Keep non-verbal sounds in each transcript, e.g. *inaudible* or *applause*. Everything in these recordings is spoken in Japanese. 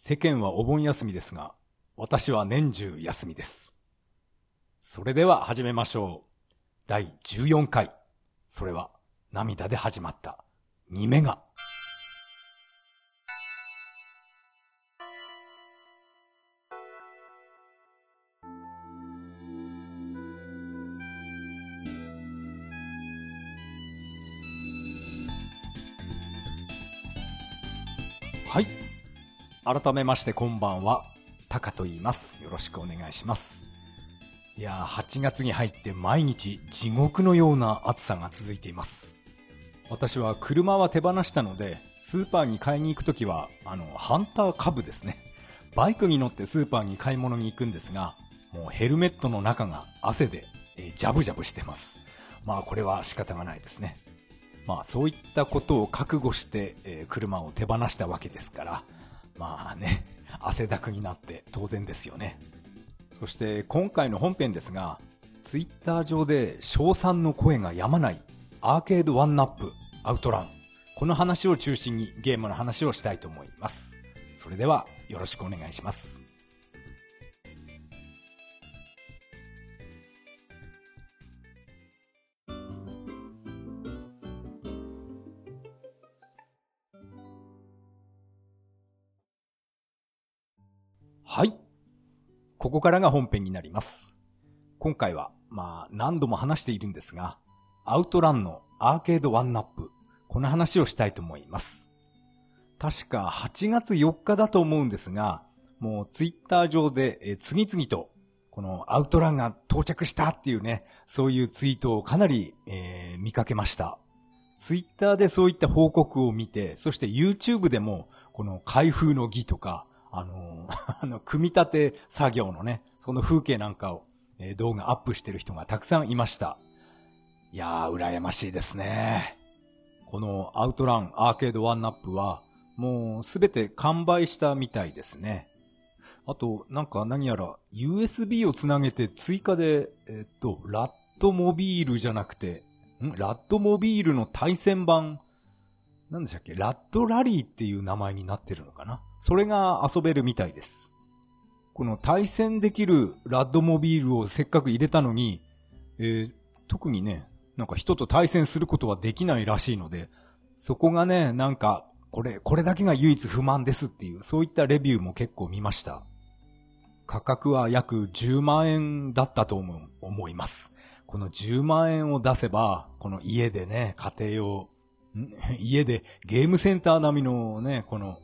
世間はお盆休みですが、私は年中休みです。それでは始めましょう。第14回。それは涙で始まった。2メガ。改めましてこんばんは。タカと言います。よろしくお願いします。いやー、8月に入って毎日地獄のような暑さが続いています。私は車は手放したので、スーパーに買いに行くときは、あの、ハンター株ですね。バイクに乗ってスーパーに買い物に行くんですが、もうヘルメットの中が汗で、えージャブジャブしてます。まあこれは仕方がないですね。まあそういったことを覚悟して、えー車を手放したわけですから、まあね、*laughs* 汗だくになって当然ですよね。そして今回の本編ですが、ツイッター上で賞賛の声が止まないアーケードワンナップアウトラン。この話を中心にゲームの話をしたいと思います。それではよろしくお願いします。ここからが本編になります。今回は、まあ、何度も話しているんですが、アウトランのアーケードワンナップ、この話をしたいと思います。確か8月4日だと思うんですが、もうツイッター上で次々と、このアウトランが到着したっていうね、そういうツイートをかなり、えー見かけました。ツイッターでそういった報告を見て、そして YouTube でも、この開封の儀とか、あの *laughs* あの、組み立て作業のね、その風景なんかを、えー動画アップしてる人がたくさんいました。いやー、羨ましいですね。このアウトランアーケードワンナップは、もうすべて完売したみたいですね。あと、なんか何やら USB をつなげて追加で、えっと、ラットモビールじゃなくて、ん？ラットモビールの対戦版、なんでしたっけ？ラットラリーっていう名前になってるのかな？それが遊べるみたいです。この対戦できるラッドモビールをせっかく入れたのに、えー特にね、なんか人と対戦することはできないらしいので、そこがね、なんか、これ、これだけが唯一不満ですっていう、そういったレビューも結構見ました。価格は約10万円だったと思思います。この10万円を出せば、この家でね、家庭用、家でゲームセンター並みのね、この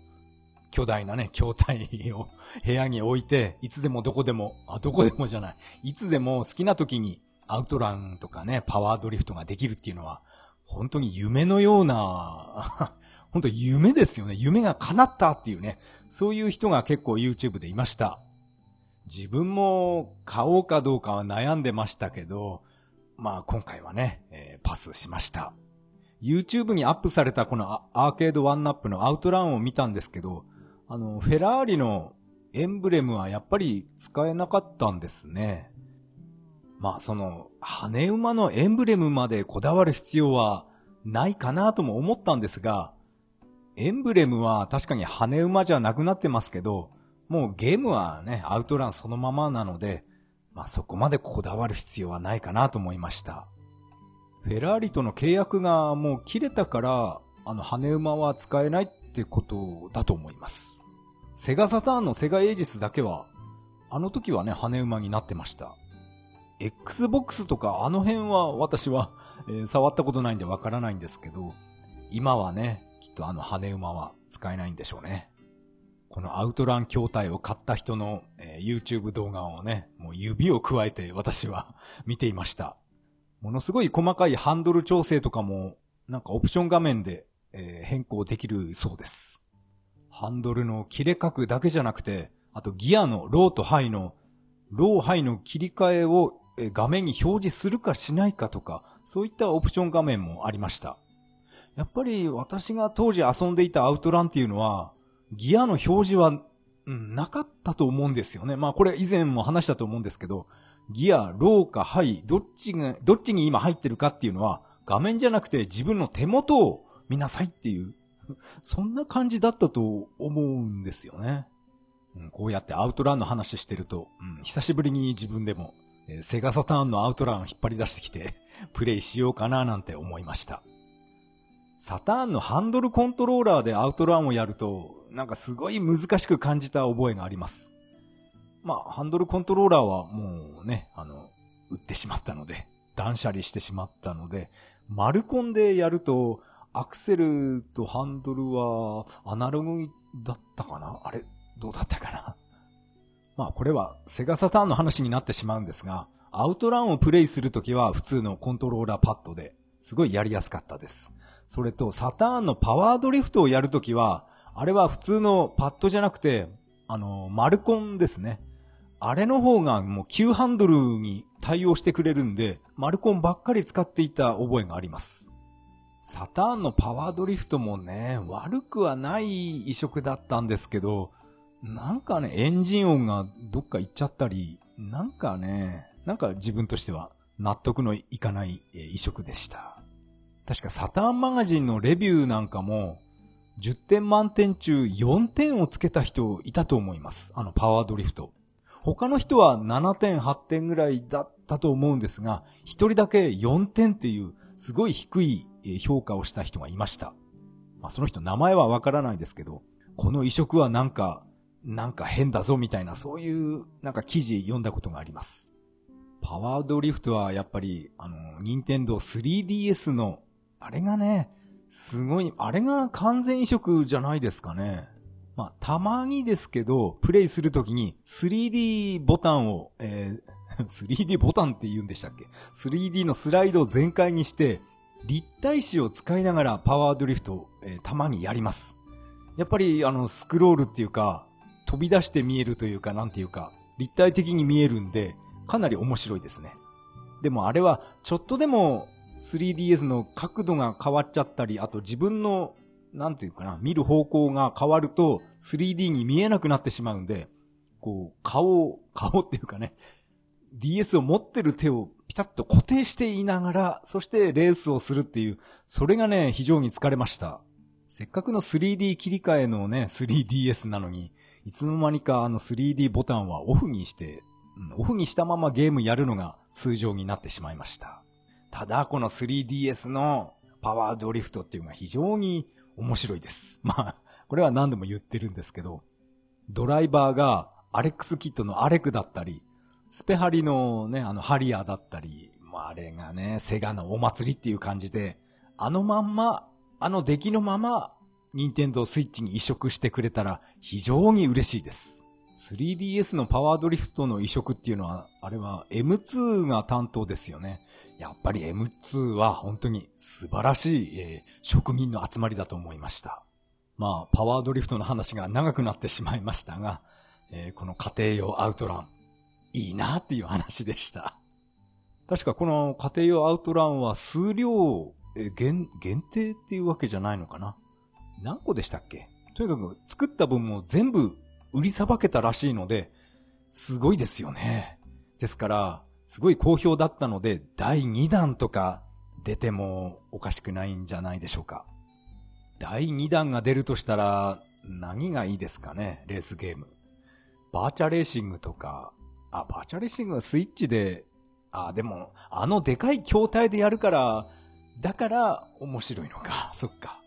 巨大なね、筐体を部屋に置いて、いつでもどこでも、あ、どこでもじゃない。いつでも好きな時にアウトランとかね、パワードリフトができるっていうのは、本当に夢のような、*laughs* 本当夢ですよね。夢が叶ったっていうね、そういう人が結構 YouTube でいました。自分も買おうかどうかは悩んでましたけど、まあ今回はね、えーパスしました。YouTube にアップされたこのアーケードワンナップのアウトランを見たんですけど、あの、フェラーリのエンブレムはやっぱり使えなかったんですね。まあその、羽馬のエンブレムまでこだわる必要はないかなとも思ったんですが、エンブレムは確かに羽馬じゃなくなってますけど、もうゲームはね、アウトランそのままなので、まあそこまでこだわる必要はないかなと思いました。フェラーリとの契約がもう切れたから、あの羽馬は使えないってことだと思います。セガサターンのセガエイジスだけは、あの時はね、羽馬になってました。Xbox とかあの辺は私は、*laughs* えー触ったことないんでわからないんですけど、今はね、きっとあの羽馬は使えないんでしょうね。このアウトラン筐体を買った人の、えー YouTube 動画をね、もう指を加えて私は *laughs* 見ていました。ものすごい細かいハンドル調整とかも、なんかオプション画面で、えー変更できるそうです。ハンドルの切れ角だけじゃなくて、あとギアのローとハイの、ローハイの切り替えを画面に表示するかしないかとか、そういったオプション画面もありました。やっぱり私が当時遊んでいたアウトランっていうのは、ギアの表示は、うん、なかったと思うんですよね。まあこれ以前も話したと思うんですけど、ギア、ローかハイ、どっちが、どっちに今入ってるかっていうのは、画面じゃなくて自分の手元を見なさいっていう、*laughs* そんな感じだったと思うんですよね。うん、こうやってアウトランの話してると、うん、久しぶりに自分でも、えー、セガサターンのアウトランを引っ張り出してきて、*laughs* プレイしようかななんて思いました。サターンのハンドルコントローラーでアウトランをやると、なんかすごい難しく感じた覚えがあります。まあ、ハンドルコントローラーはもうね、あの、売ってしまったので、断捨離してしまったので、丸コンでやると、アクセルとハンドルはアナログだったかな？あれどうだったかな？*laughs* まあこれはセガサターンの話になってしまうんですが、アウトランをプレイするときは普通のコントローラーパッドですごいやりやすかったです。それとサターンのパワードリフトをやるときは、あれは普通のパッドじゃなくて、あの、マルコンですね。あれの方がもう急ハンドルに対応してくれるんで、マルコンばっかり使っていた覚えがあります。サターンのパワードリフトもね、悪くはない移植だったんですけど、なんかね、エンジン音がどっか行っちゃったり、なんかね、なんか自分としては納得のいかない移植でした。確かサターンマガジンのレビューなんかも、10点満点中4点をつけた人いたと思います。あのパワードリフト。他の人は7点、8点ぐらいだったと思うんですが、一人だけ4点っていうすごい低い評価をした人がいました。まあ、その人名前はわからないですけど、この移植はなんか、なんか変だぞみたいな、そういうなんか記事読んだことがあります。パワードリフトはやっぱり、あの、ニンテンドー 3DS の、あれがね、すごい、あれが完全移植じゃないですかね。まあ、たまにですけど、プレイするときに 3D ボタンを、えー、*laughs* 3D ボタンって言うんでしたっけ ?3D のスライドを全開にして、立体視を使いながらパワードリフトを、えー、たまにやります。やっぱりあのスクロールっていうか、飛び出して見えるというか、なんていうか、立体的に見えるんで、かなり面白いですね。でもあれは、ちょっとでも 3DS の角度が変わっちゃったり、あと自分の、なんていうかな、見る方向が変わると 3D に見えなくなってしまうんで、こう、顔、*laughs* 顔っていうかね、DS を持ってる手をピタッと固定していながら、そしてレースをするっていう、それがね、非常に疲れました。せっかくの 3D 切り替えのね、3DS なのに、いつの間にかあの 3D ボタンはオフにして、オフにしたままゲームやるのが通常になってしまいました。ただ、この 3DS のパワードリフトっていうのが非常に面白いです。*laughs* まあ、これは何度も言ってるんですけど、ドライバーがアレックスキットのアレクだったり、スペハリのね、あのハリアーだったり、まあ、あれがね、セガのお祭りっていう感じで、あのまんま、あの出来のまま、ニンテンドースイッチに移植してくれたら非常に嬉しいです。3DS のパワードリフトの移植っていうのは、あれは M2 が担当ですよね。やっぱり M2 は本当に素晴らしい、えー、職人の集まりだと思いました。まあ、パワードリフトの話が長くなってしまいましたが、えー、この家庭用アウトラン、いいなっていう話でした。確かこの家庭用アウトランは数量、え限、限定っていうわけじゃないのかな何個でしたっけ？とにかく作った分も全部売りさばけたらしいので、すごいですよね。ですから、すごい好評だったので、第2弾とか出てもおかしくないんじゃないでしょうか。第2弾が出るとしたら、何がいいですかね、レースゲーム。バーチャレーシングとか、あ、バーチャレーシングはスイッチで、あ、でも、あのでかい筐体でやるから、だから面白いのか。*laughs* そっか。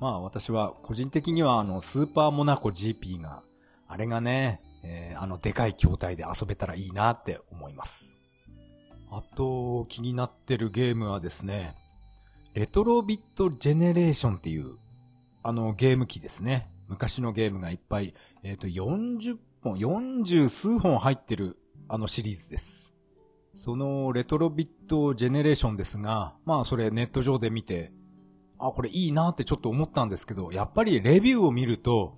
まあ私は個人的にはあのスーパーモナコ GP が、あれがね、えー、あのでかい筐体で遊べたらいいなって思います。あと気になってるゲームはですね、レトロビットジェネレーションっていうあのゲーム機ですね。昔のゲームがいっぱい、えっ、ー、と40本、40数本入ってるあのシリーズです。そのレトロビットジェネレーションですが、まあそれネット上で見て、あ、これいいなってちょっと思ったんですけど、やっぱりレビューを見ると、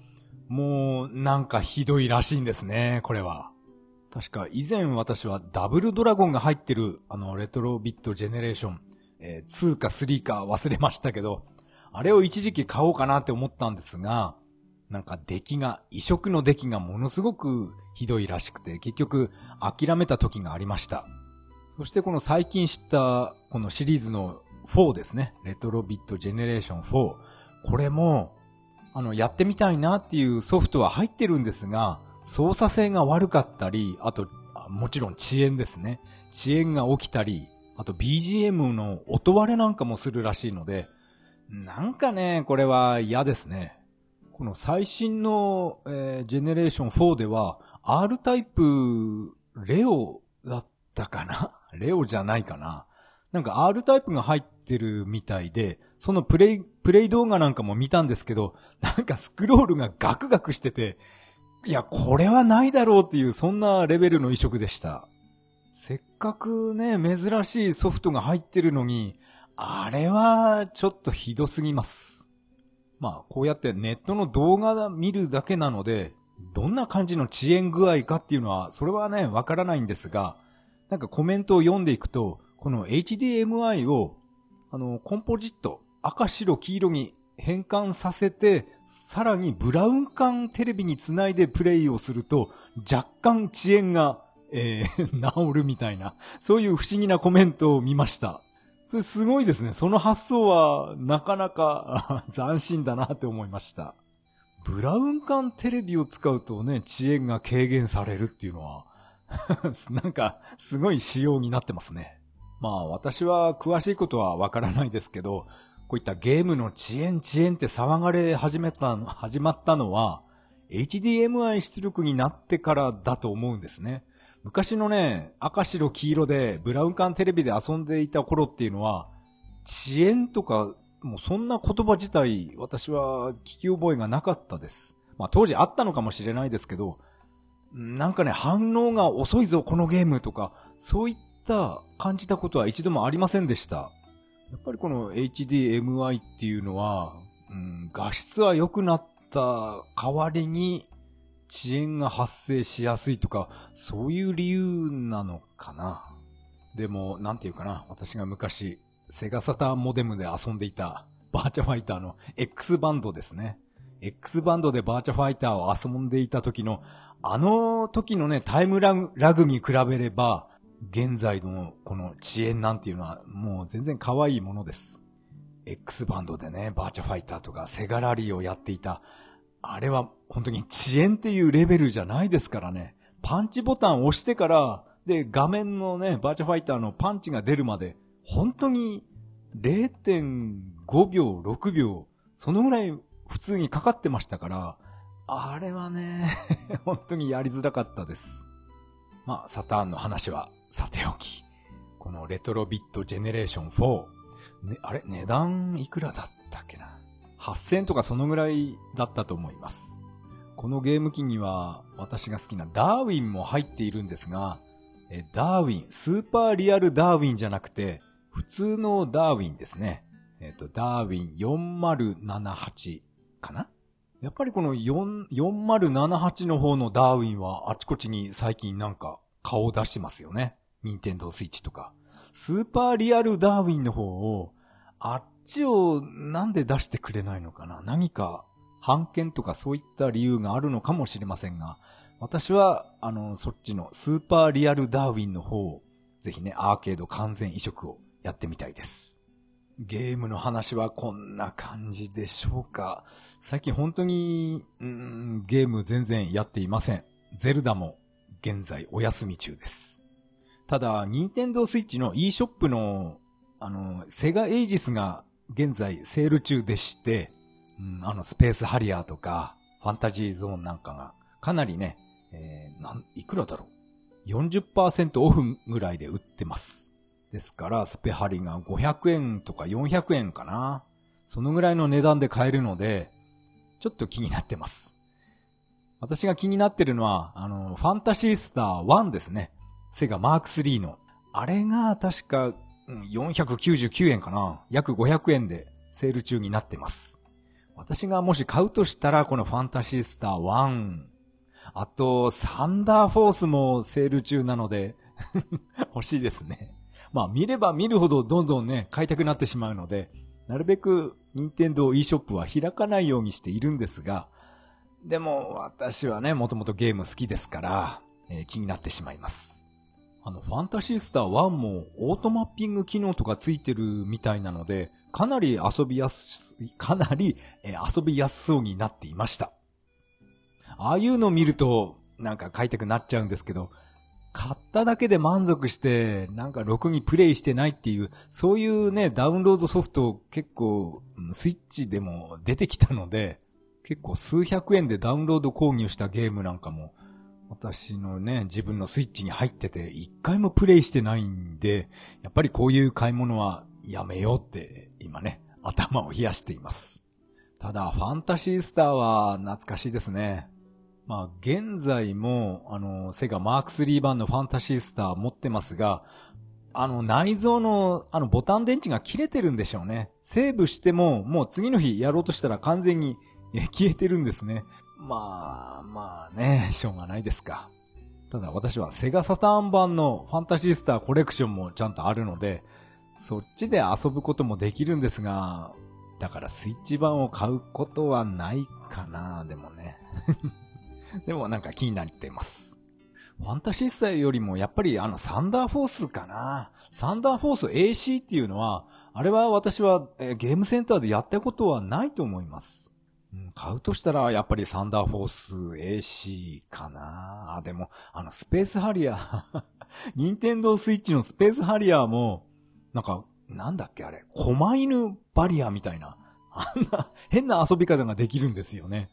もうなんかひどいらしいんですね、これは。確か以前私はダブルドラゴンが入ってるあのレトロビットジェネレーション、えー、2か3か忘れましたけど、あれを一時期買おうかなって思ったんですが、なんか出来が、移植の出来がものすごくひどいらしくて、結局諦めた時がありました。そしてこの最近知ったこのシリーズの4ですね。レトロビットジェネレーション4。これも、あの、やってみたいなっていうソフトは入ってるんですが、操作性が悪かったり、あと、もちろん遅延ですね。遅延が起きたり、あと BGM の音割れなんかもするらしいので、なんかね、これは嫌ですね。この最新の、えー、ジェネレーション4では、R タイプ、レオだったかな？レオじゃないかななんか R タイプが入ってるみたいで、そのプレイ、プレイ動画なんかも見たんですけど、なんかスクロールがガクガクしてて、いや、これはないだろうっていう、そんなレベルの移植でした。せっかくね、珍しいソフトが入ってるのに、あれはちょっとひどすぎます。まあ、こうやってネットの動画見るだけなので、どんな感じの遅延具合かっていうのは、それはね、わからないんですが、なんかコメントを読んでいくと、この HDMI を、あの、コンポジット、赤白黄色に変換させて、さらにブラウン管テレビにつないでプレイをすると、若干遅延が、えー、*laughs* 治るみたいな、そういう不思議なコメントを見ました。それすごいですね。その発想は、なかなか *laughs* 斬新だなって思いました。ブラウン管テレビを使うとね、遅延が軽減されるっていうのは *laughs* なんか、すごい仕様になってますね。まあ、私は詳しいことはわからないですけど、こういったゲームの遅延遅延って騒がれ始めた、始まったのは、HDMI 出力になってからだと思うんですね。昔のね、赤白黄色でブラウン管テレビで遊んでいた頃っていうのは、遅延とか、もうそんな言葉自体、私は聞き覚えがなかったです。まあ当時あったのかもしれないですけど、なんかね、反応が遅いぞ、このゲームとか、そういった感じたことは一度もありませんでした。やっぱりこの HDMI っていうのは、うん、画質は良くなった代わりに遅延が発生しやすいとか、そういう理由なのかな。でも、なんていうかな、私が昔、セガサターモデムで遊んでいたバーチャファイターの X バンドですね。X バンドでバーチャファイターを遊んでいた時の、あの時のね、タイムラグに比べれば、現在のこの遅延なんていうのはもう全然可愛いものです。X バンドでね、バーチャファイターとかセガラリーをやっていた、あれは本当に遅延っていうレベルじゃないですからね。パンチボタンを押してから、で、画面のね、バーチャファイターのパンチが出るまで、本当に0.5秒、6秒、そのぐらい普通にかかってましたから、あれはね、*laughs* 本当にやりづらかったです。まあ、サターンの話はさておき、このレトロビットジェネレーション4、ね、あれ？値段いくらだったっけな ?8000 とかそのぐらいだったと思います。このゲーム機には私が好きなダーウィンも入っているんですが、えダーウィン、スーパーリアルダーウィンじゃなくて、普通のダーウィンですね。えっ、ー、と、ダーウィン4078かな？やっぱりこの4 4078の方のダーウィンはあちこちに最近なんか顔を出してますよね。ニンテンドースイッチとか。スーパーリアルダーウィンの方を、あっちをなんで出してくれないのかな？何か、判権とかそういった理由があるのかもしれませんが、私は、あの、そっちのスーパーリアルダーウィンの方を、ぜひね、アーケード完全移植をやってみたいです。ゲームの話はこんな感じでしょうか？最近本当に、うん、ゲーム全然やっていません。ゼルダも現在お休み中です。ただ、ニンテンドースイッチの e ショップの、あの、セガエイジスが現在セール中でして、うん、あの、スペースハリアーとか、ファンタジーゾーンなんかが、かなりね、えー、なん、いくらだろう ?40% オフぐらいで売ってます。ですから、スペハリが500円とか400円かな。そのぐらいの値段で買えるので、ちょっと気になってます。私が気になってるのは、あの、ファンタシースター1ですね。セガマーク3の。あれが確か、499円かな。約500円でセール中になってます。私がもし買うとしたら、このファンタシースター1。あと、サンダーフォースもセール中なので *laughs* 欲しいですね。まあ見れば見るほどどんどんね、買いたくなってしまうので、なるべく任天堂 e ショップは開かないようにしているんですが、でも私はね、もともとゲーム好きですから、えー、気になってしまいます。あの、ファンタシースター1もオートマッピング機能とかついてるみたいなので、かなり遊びやす、*laughs* かなり、え、遊びやすそうになっていました。ああいうのを見ると、なんか買いたくなっちゃうんですけど、買っただけで満足して、なんかろくにプレイしてないっていう、そういうね、ダウンロードソフト結構、スイッチでも出てきたので、結構数百円でダウンロード購入したゲームなんかも、私のね、自分のスイッチに入ってて、一回もプレイしてないんで、やっぱりこういう買い物はやめようって、今ね、頭を冷やしています。ただ、ファンタシースターは懐かしいですね。まあ、現在も、あの、セガマーク3版のファンタシースター持ってますが、あの、内蔵の、あの、ボタン電池が切れてるんでしょうね。セーブしても、もう次の日やろうとしたら完全に消えてるんですね。まあ、まあね、*laughs* しょうがないですか。ただ私はセガサターン版のファンタシースターコレクションもちゃんとあるので、そっちで遊ぶこともできるんですが、だからスイッチ版を買うことはないかな、でもね。*laughs* でもなんか気になっています。ファンタシースタよりもやっぱりあのサンダーフォースかな。サンダーフォース AC っていうのは、あれは私はゲームセンターでやったことはないと思います。買うとしたらやっぱりサンダーフォース AC かな。あ、でもあのスペースハリアー *laughs* ニンテンドースイッチのスペースハリアーも、なんか、なんだっけあれ、狛犬バリアみたいな、*laughs* あんな変な遊び方ができるんですよね。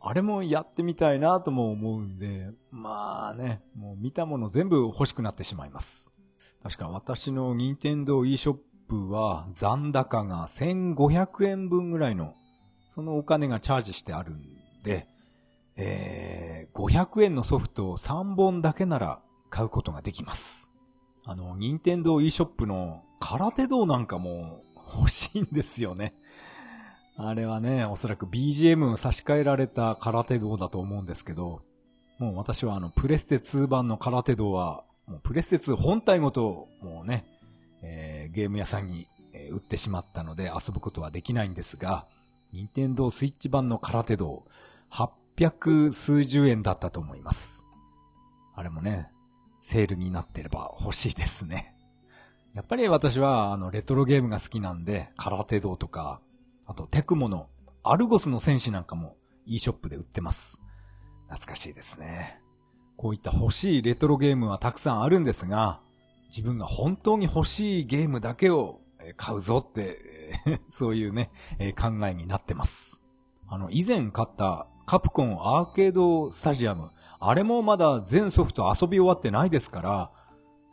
あれもやってみたいなとも思うんで、まあね、もう見たもの全部欲しくなってしまいます。確か私の任天堂 e ショップは残高が1500円分ぐらいの、そのお金がチャージしてあるんで、えー、500円のソフトを3本だけなら買うことができます。あの、任天堂 e ショップの空手道なんかも欲しいんですよね。あれはね、おそらく BGM を差し替えられた空手道だと思うんですけど、もう私はあの、プレステ2版の空手道は、もうプレステ2本体ごと、もうね、えー、ゲーム屋さんに、売ってしまったので遊ぶことはできないんですが、任天堂スイッチ版の空手道、800数十円だったと思います。あれもね、セールになってれば欲しいですね。やっぱり私はあのレトロゲームが好きなんで、空手道とか、あと、テクモのアルゴスの戦士なんかも e ショップで売ってます。懐かしいですね。こういった欲しいレトロゲームはたくさんあるんですが、自分が本当に欲しいゲームだけを買うぞって *laughs* そういうね、考えになってます。あの、以前買ったカプコンアーケードスタジアム、あれもまだ全ソフト遊び終わってないですから、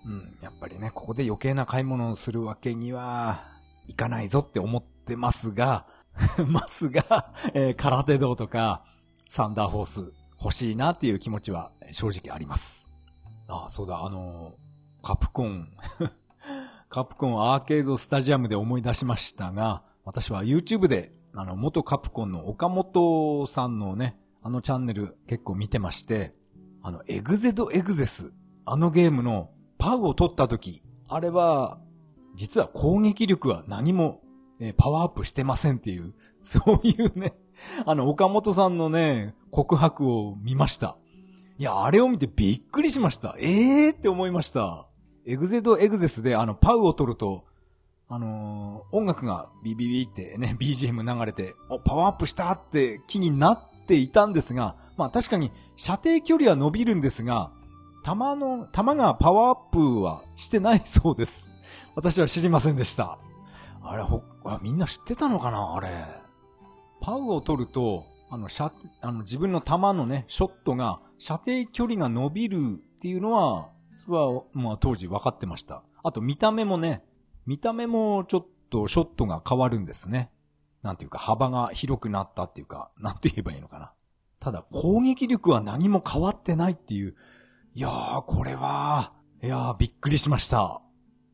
うん、やっぱりね、ここで余計な買い物をするわけにはいかないぞって思ってますが、*laughs* ますが、えー、空手道とか、サンダーフォース欲しいなっていう気持ちは正直あります。ああ、そうだ、あのー、カプコン *laughs* カプコンアーケードスタジアムで思い出しましたが、私は YouTube で、あの、元カプコンの岡本さんのね、あのチャンネル結構見てまして、あの、エグゼドエグゼス、あのゲームのパウを取った時、あれは、実は攻撃力は何もえパワーアップしてませんっていう、*laughs* そういうね、あの、岡本さんのね、告白を見ました。いや、あれを見てびっくりしました。ええー、って思いました。エグゼドエグゼスであの、パウを取ると、あのー、音楽がビビビってね、BGM 流れて、お、パワーアップしたって気になっていたんですが、まあ確かに射程距離は伸びるんですが、弾の、弾がパワーアップはしてないそうです。私は知りませんでした。あれ、ほ、みんな知ってたのかなあれ。パウを取ると、あの、射、あの、自分の弾のね、ショットが、射程距離が伸びるっていうのは、それは、まあ当時分かってました。あと見た目もね、見た目もちょっとショットが変わるんですね。なんていうか幅が広くなったっていうか、なんて言えばいいのかな。ただ攻撃力は何も変わってないっていう。いやー、これは、いやー、びっくりしました。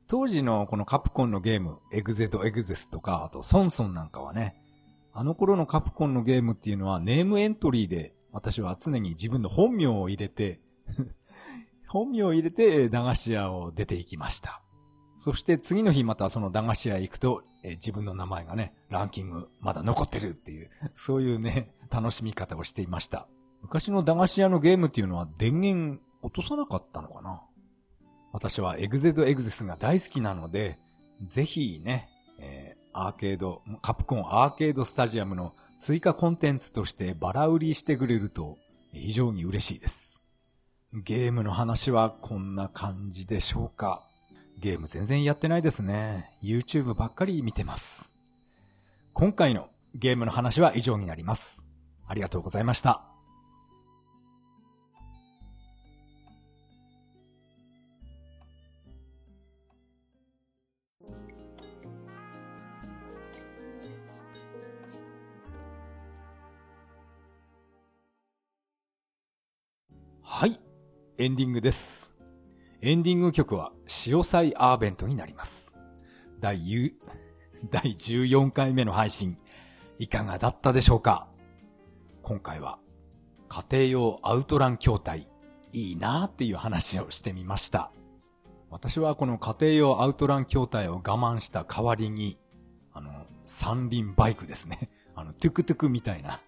当時のこのカプコンのゲーム、エグゼとエグゼスとか、あとソンソンなんかはね、あの頃のカプコンのゲームっていうのはネームエントリーで私は常に自分の本名を入れて本名を入れて駄菓子屋を出て行きました。そして次の日またその駄菓子屋行くと、え自分の名前がね、ランキングまだ残ってるっていう、そういうね、楽しみ方をしていました。昔の駄菓子屋のゲームっていうのは電源落とさなかったのかな？私はエグゼドエグゼスが大好きなので、ぜひね、えー、アーケード、カプコンアーケードスタジアムの追加コンテンツとしてバラ売りしてくれると非常に嬉しいです。ゲームの話はこんな感じでしょうか。ゲーム全然やってないですね。YouTube ばっかり見てます。今回のゲームの話は以上になります。ありがとうございました。はい、エンディングです。エンディング曲は、潮祭アーベントになります。第第14回目の配信、いかがだったでしょうか？今回は、家庭用アウトラン筐体、いいなーっていう話をしてみました。私はこの家庭用アウトラン筐体を我慢した代わりに、あの、三輪バイクですね。あの、トゥクトゥクみたいな、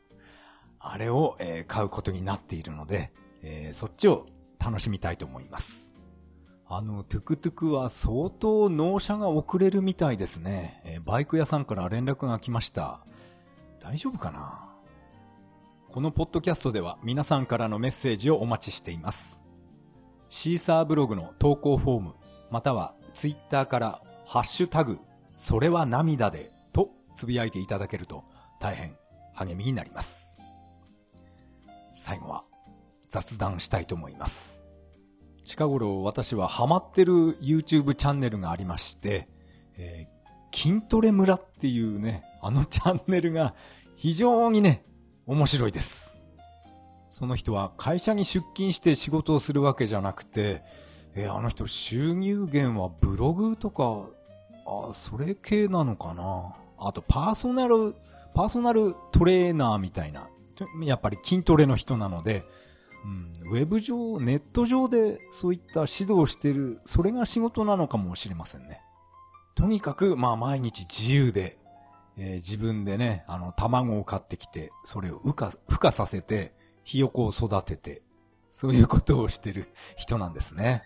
あれを、えー、買うことになっているので、えー、そっちを楽しみたいと思います。あの、トゥクトゥクは相当納車が遅れるみたいですね。え、バイク屋さんから連絡が来ました。大丈夫かな？このポッドキャストでは皆さんからのメッセージをお待ちしています。シーサーブログの投稿フォーム、またはツイッターからハッシュタグ、それは涙でとつぶやいていただけると大変励みになります。最後は雑談したいと思います。近頃私はハマってる YouTube チャンネルがありまして、えー、筋トレ村っていうね、あのチャンネルが非常にね、面白いです。その人は会社に出勤して仕事をするわけじゃなくて、えー、あの人収入源はブログとか、あ、それ系なのかなあとパーソナル、パーソナルトレーナーみたいな、やっぱり筋トレの人なので、うん、ウェブ上、ネット上でそういった指導してる、それが仕事なのかもしれませんね。とにかく、まあ毎日自由で、えー、自分でね、あの、卵を買ってきて、それを孵化、孵化させて、ひよこを育てて、そういうことをしてる人なんですね。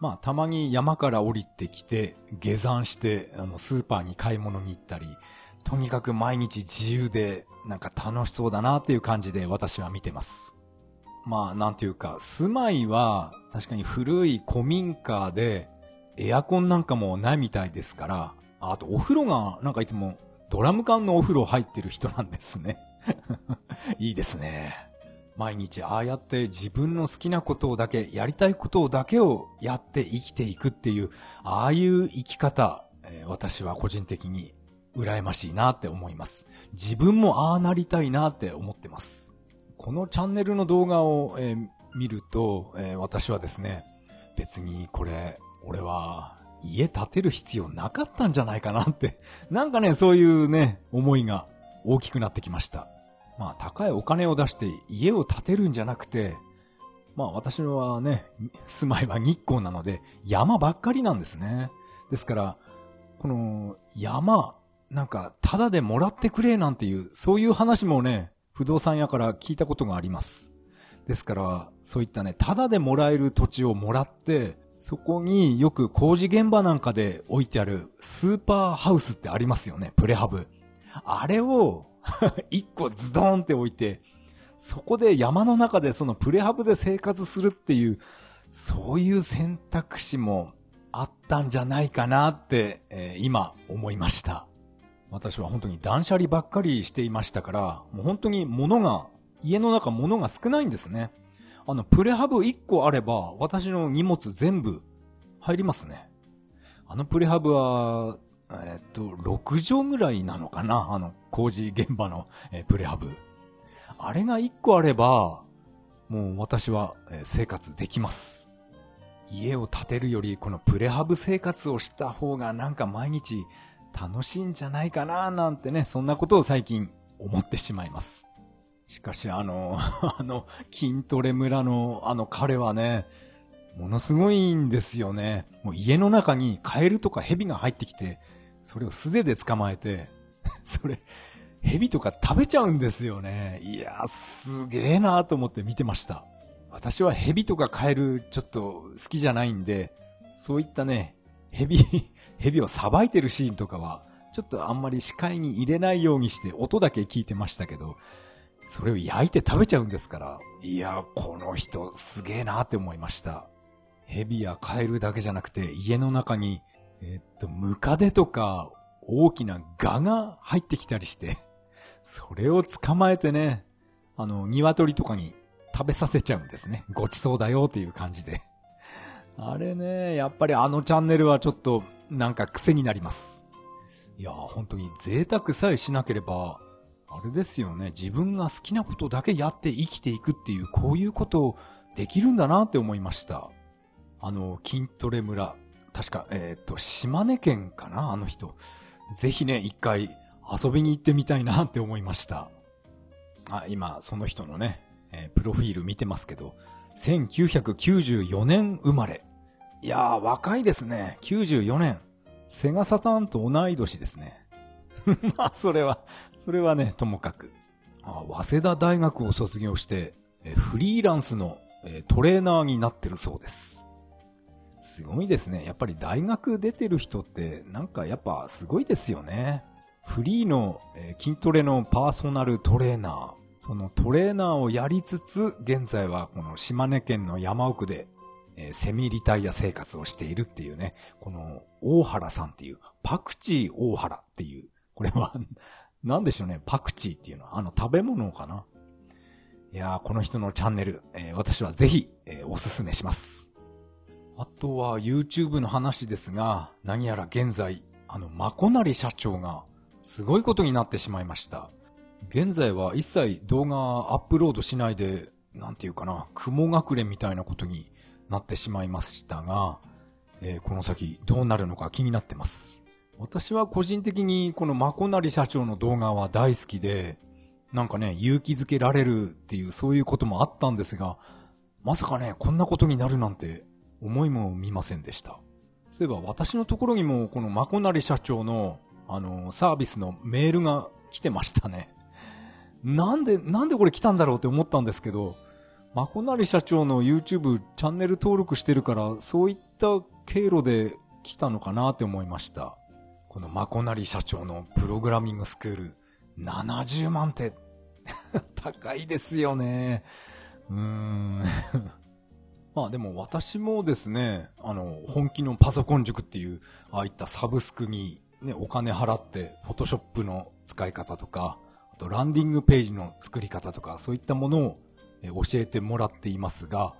まあ、たまに山から降りてきて、下山して、あの、スーパーに買い物に行ったり、とにかく毎日自由で、なんか楽しそうだなっていう感じで私は見てます。まあ、なんていうか、住まいは、確かに古い古民家で、エアコンなんかもないみたいですから、あとお風呂が、なんかいつもドラム缶のお風呂入ってる人なんですね。*laughs* いいですね。毎日ああやって自分の好きなことをだけ、やりたいことをだけをやって生きていくっていう、ああいう生き方、えー、私は個人的に羨ましいなって思います。自分もああなりたいなって思ってます。このチャンネルの動画を、えー、見ると、えー、私はですね、別にこれ、俺は家建てる必要なかったんじゃないかなって、*laughs* なんかね、そういうね、思いが大きくなってきました。まあ、高いお金を出して家を建てるんじゃなくて、まあ私はね、住まいは日光なので山ばっかりなんですね。ですから、この山、なんか、ただでもらってくれなんていう、そういう話もね、不動産屋から聞いたことがあります。ですから、そういったね、ただでもらえる土地をもらって、そこによく工事現場なんかで置いてあるスーパーハウスってありますよね、プレハブ。あれを *laughs* 一個ズドンって置いて、そこで山の中でそのプレハブで生活するっていう、そういう選択肢もあったんじゃないかなって、えー、今思いました。私は本当に断捨離ばっかりしていましたから、もう本当に物が、家の中物が少ないんですね。あの、プレハブ1個あれば、私の荷物全部入りますね。あのプレハブは、えっと、6畳ぐらいなのかなあの、工事現場の、えプレハブ。あれが1個あれば、もう私は、え生活できます。家を建てるより、このプレハブ生活をした方がなんか毎日楽しいんじゃないかななんてね、そんなことを最近思ってしまいます。しかしあ *laughs* の、あの、筋トレ村のあの彼はね、ものすごいんですよね。もう家の中にカエルとかヘビが入ってきて、それを素手で捕まえて、*laughs* それ、ヘビとか食べちゃうんですよね。いや、すげえなと思って見てました。私はヘビとかカエルちょっと好きじゃないんで、そういったね、ヘビ、*laughs* ヘビをさばいてるシーンとかは、ちょっとあんまり視界に入れないようにして音だけ聞いてましたけど、それを焼いて食べちゃうんですから、いや、この人すげえなって思いました。蛇やカエルだけじゃなくて、家の中に、えー、っと、ムカデとか、大きなガが入ってきたりして、それを捕まえてね、あの、鶏とかに食べさせちゃうんですね。ごちそうだよっていう感じで。あれね、やっぱりあのチャンネルはちょっと、なんか癖になります。いや、本当に贅沢さえしなければ、あれですよね、自分が好きなことだけやって生きていくっていう、こういうことをできるんだなって思いました。あの、筋トレ村、確か、えっ、ー、と、島根県かなあの人。ぜひね、一回遊びに行ってみたいなって思いました。あ、今、その人のね、えー、プロフィール見てますけど、1994年生まれ。いやー、若いですね。94年。セガサターンと同い年ですね。*laughs* まあ、それは、それはね、ともかく。あ早稲田大学を卒業して、フリーランスの、トレーナーになってるそうです。すごいですね。やっぱり大学出てる人って、なんかやっぱすごいですよね。フリーの、筋トレのパーソナルトレーナー。そのトレーナーをやりつつ、現在はこの島根県の山奥で、えー、セミリタイア生活をしているっていうね、この大原さんっていう、パクチー大原っていう、これは *laughs* なんでしょうね、パクチーっていうのは、あの食べ物かな？いやー、この人のチャンネル、えー、私はぜひ、えー、おすすめします。あとは YouTube の話ですが、何やら現在、あの、まこなり社長が、すごいことになってしまいました。現在は一切動画アップロードしないで、なんていうかな、雲隠れみたいなことになってしまいましたが、えー、この先どうなるのか気になってます。私は個人的にこのまこなり社長の動画は大好きで、なんかね、勇気づけられるっていうそういうこともあったんですが、まさかね、こんなことになるなんて思いも見ませんでした。そういえば私のところにもこのまこなり社長のあのサービスのメールが来てましたね。なんで、なんでこれ来たんだろうって思ったんですけど、まこなり社長の YouTube チャンネル登録してるから、そういった経路で来たのかなって思いました。このまこなり社長のプログラミングスクール、70万って *laughs* 高いですよね。うーん。*laughs* まあでも私もですね、あの、本気のパソコン塾っていう、ああいったサブスクにね、お金払って、フォトショップの使い方とか、とランディングページの作り方とか、そういったものを教えてもらっていますが、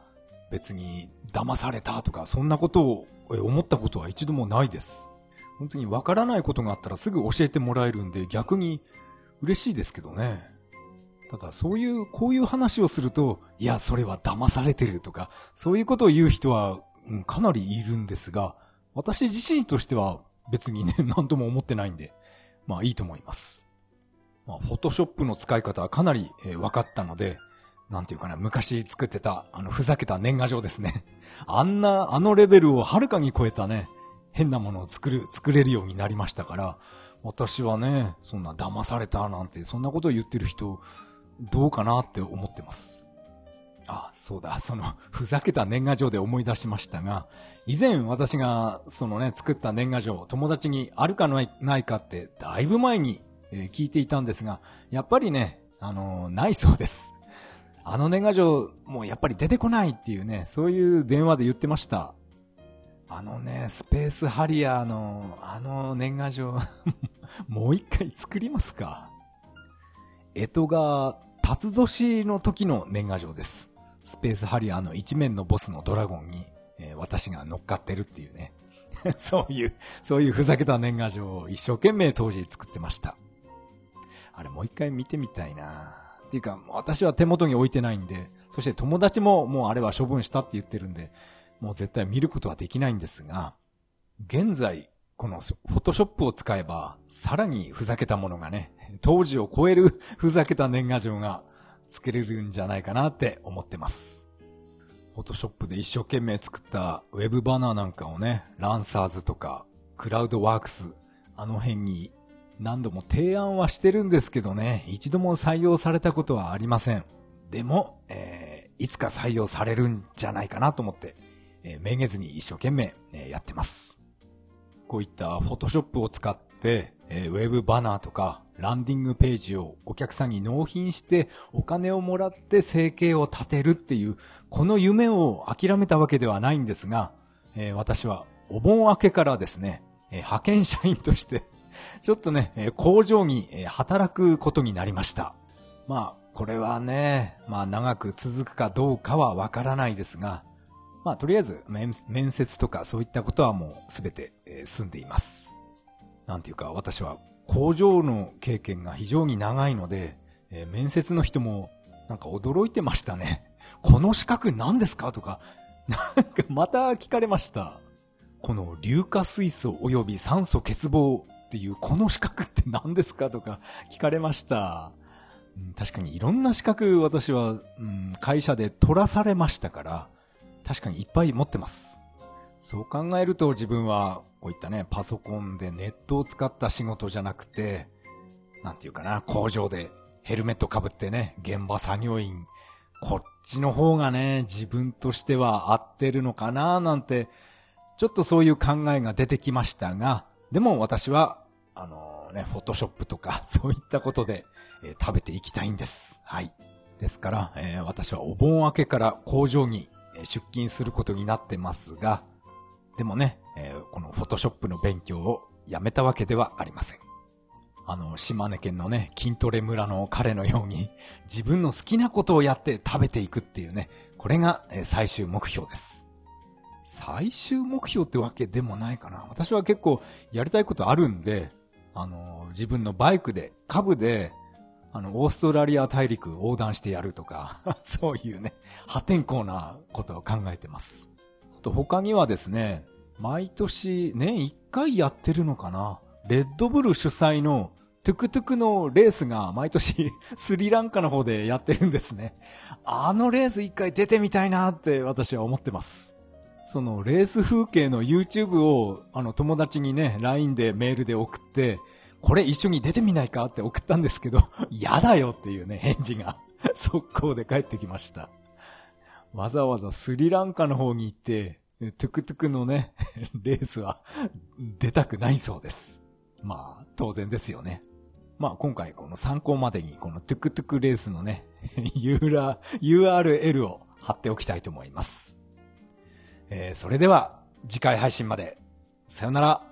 別に騙されたとか、そんなことを思ったことは一度もないです。本当にわからないことがあったらすぐ教えてもらえるんで逆に嬉しいですけどね。ただそういう、こういう話をすると、いや、それは騙されてるとか、そういうことを言う人は、うん、かなりいるんですが、私自身としては別にね、*laughs* 何とも思ってないんで、まあいいと思います。まあ、フォトショップの使い方はかなり、えー、分かったので、なんていうかな、昔作ってた、あの、ふざけた年賀状ですね。*laughs* あんな、あのレベルをはるかに超えたね、変なものを作る、作れるようになりましたから、私はね、そんな騙されたなんて、そんなことを言ってる人、どうかなって思ってます。あ、そうだ、その、ふざけた年賀状で思い出しましたが、以前私が、そのね、作った年賀状、友達にあるかないかって、だいぶ前にえ、聞いていたんですが、やっぱりね、あのー、ないそうです。あの年賀状、もうやっぱり出てこないっていうね、そういう電話で言ってました。あのね、スペースハリアーの、あの年賀状もう一回作りますか。えとが、辰年の時の年賀状です。スペースハリアーの一面のボスのドラゴンに、えー、私が乗っかってるっていうね。*laughs* そういう、そういうふざけた年賀状を一生懸命当時作ってました。あれもう一回見てみたいなっていうか、私は手元に置いてないんで、そして友達ももうあれは処分したって言ってるんで、もう絶対見ることはできないんですが、現在、このフォトショップを使えば、さらにふざけたものがね、当時を超える *laughs* ふざけた年賀状が作れるんじゃないかなって思ってます。フォトショップで一生懸命作ったウェブバナーなんかをね、ランサーズとか、クラウドワークス、あの辺に何度も提案はしてるんですけどね、一度も採用されたことはありません。でも、えー、いつか採用されるんじゃないかなと思って、えー、めげずに一生懸命、えー、やってます。こういったフォトショップを使って、えー、ウェブバナーとか、ランディングページをお客さんに納品してお金をもらって生計を立てるっていう、この夢を諦めたわけではないんですが、えー、私はお盆明けからですね、えー、派遣社員としてちょっとね、え、工場に、え働くことになりました。まあ、これはね、まあ長く続くかどうかはわからないですが、まあとりあえず面接とかそういったことはもうすべて、え済んでいます。なんていうか私は工場の経験が非常に長いので、え、面接の人もなんか驚いてましたね。*laughs* この資格何ですか？とか、*laughs* なんかまた聞かれました。この硫化水素及び酸素欠乏っていうこの資格って何ですかとか聞かれました。確かにいろんな資格私は、うん、会社で取らされましたから、確かにいっぱい持ってます。そう考えると自分はこういったね、パソコンでネットを使った仕事じゃなくて、なんていうかな、工場でヘルメット被ってね、現場作業員、こっちの方がね、自分としては合ってるのかななんて、ちょっとそういう考えが出てきましたが、でも私は、あのね、フォトショップとか、*laughs* そういったことで、えー、食べていきたいんです。はい。ですから、えー、私はお盆明けから工場に出勤することになってますが、でもね、えー、このフォトショップの勉強をやめたわけではありません。あの、島根県のね、筋トレ村の彼のように、*laughs* 自分の好きなことをやって食べていくっていうね、これがえ最終目標です。最終目標ってわけでもないかな。私は結構やりたいことあるんで、あの、自分のバイクで、株で、あの、オーストラリア大陸横断してやるとか、*laughs* そういうね、破天荒なことを考えてます。あと他にはですね、毎年年一回やってるのかなレッドブル主催のトゥクトゥクのレースが毎年 *laughs* スリランカの方でやってるんですね。あのレース一回出てみたいなって私は思ってます。そのレース風景の YouTube をあの友達にね、LINE でメールで送って、これ一緒に出てみないかって送ったんですけど、*laughs* 嫌だよっていうね、返事が *laughs* 速攻で返ってきました。わざわざスリランカの方に行って、トゥクトゥクのね、*laughs* レースは出たくないそうです。まあ、当然ですよね。まあ今回この参考までにこのトゥクトゥクレースのね、URL を貼っておきたいと思います。えー、それでは次回配信まで。さよなら。